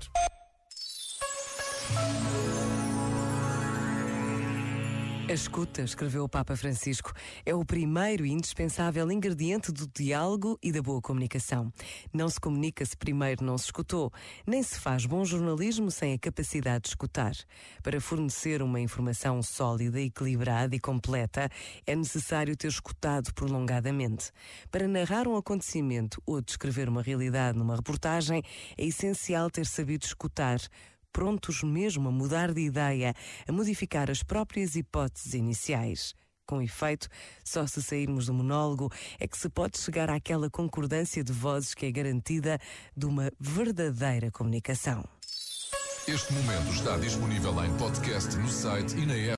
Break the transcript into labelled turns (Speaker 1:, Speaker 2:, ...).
Speaker 1: escutar.
Speaker 2: A escuta, escreveu o Papa Francisco, é o primeiro e indispensável ingrediente do diálogo e da boa comunicação. Não se comunica se primeiro não se escutou, nem se faz bom jornalismo sem a capacidade de escutar. Para fornecer uma informação sólida, equilibrada e completa, é necessário ter escutado prolongadamente. Para narrar um acontecimento ou descrever uma realidade numa reportagem, é essencial ter sabido escutar prontos mesmo a mudar de ideia, a modificar as próprias hipóteses iniciais. Com efeito, só se sairmos do monólogo é que se pode chegar àquela concordância de vozes que é garantida de uma verdadeira comunicação.
Speaker 3: Este momento está disponível em podcast no site e na app.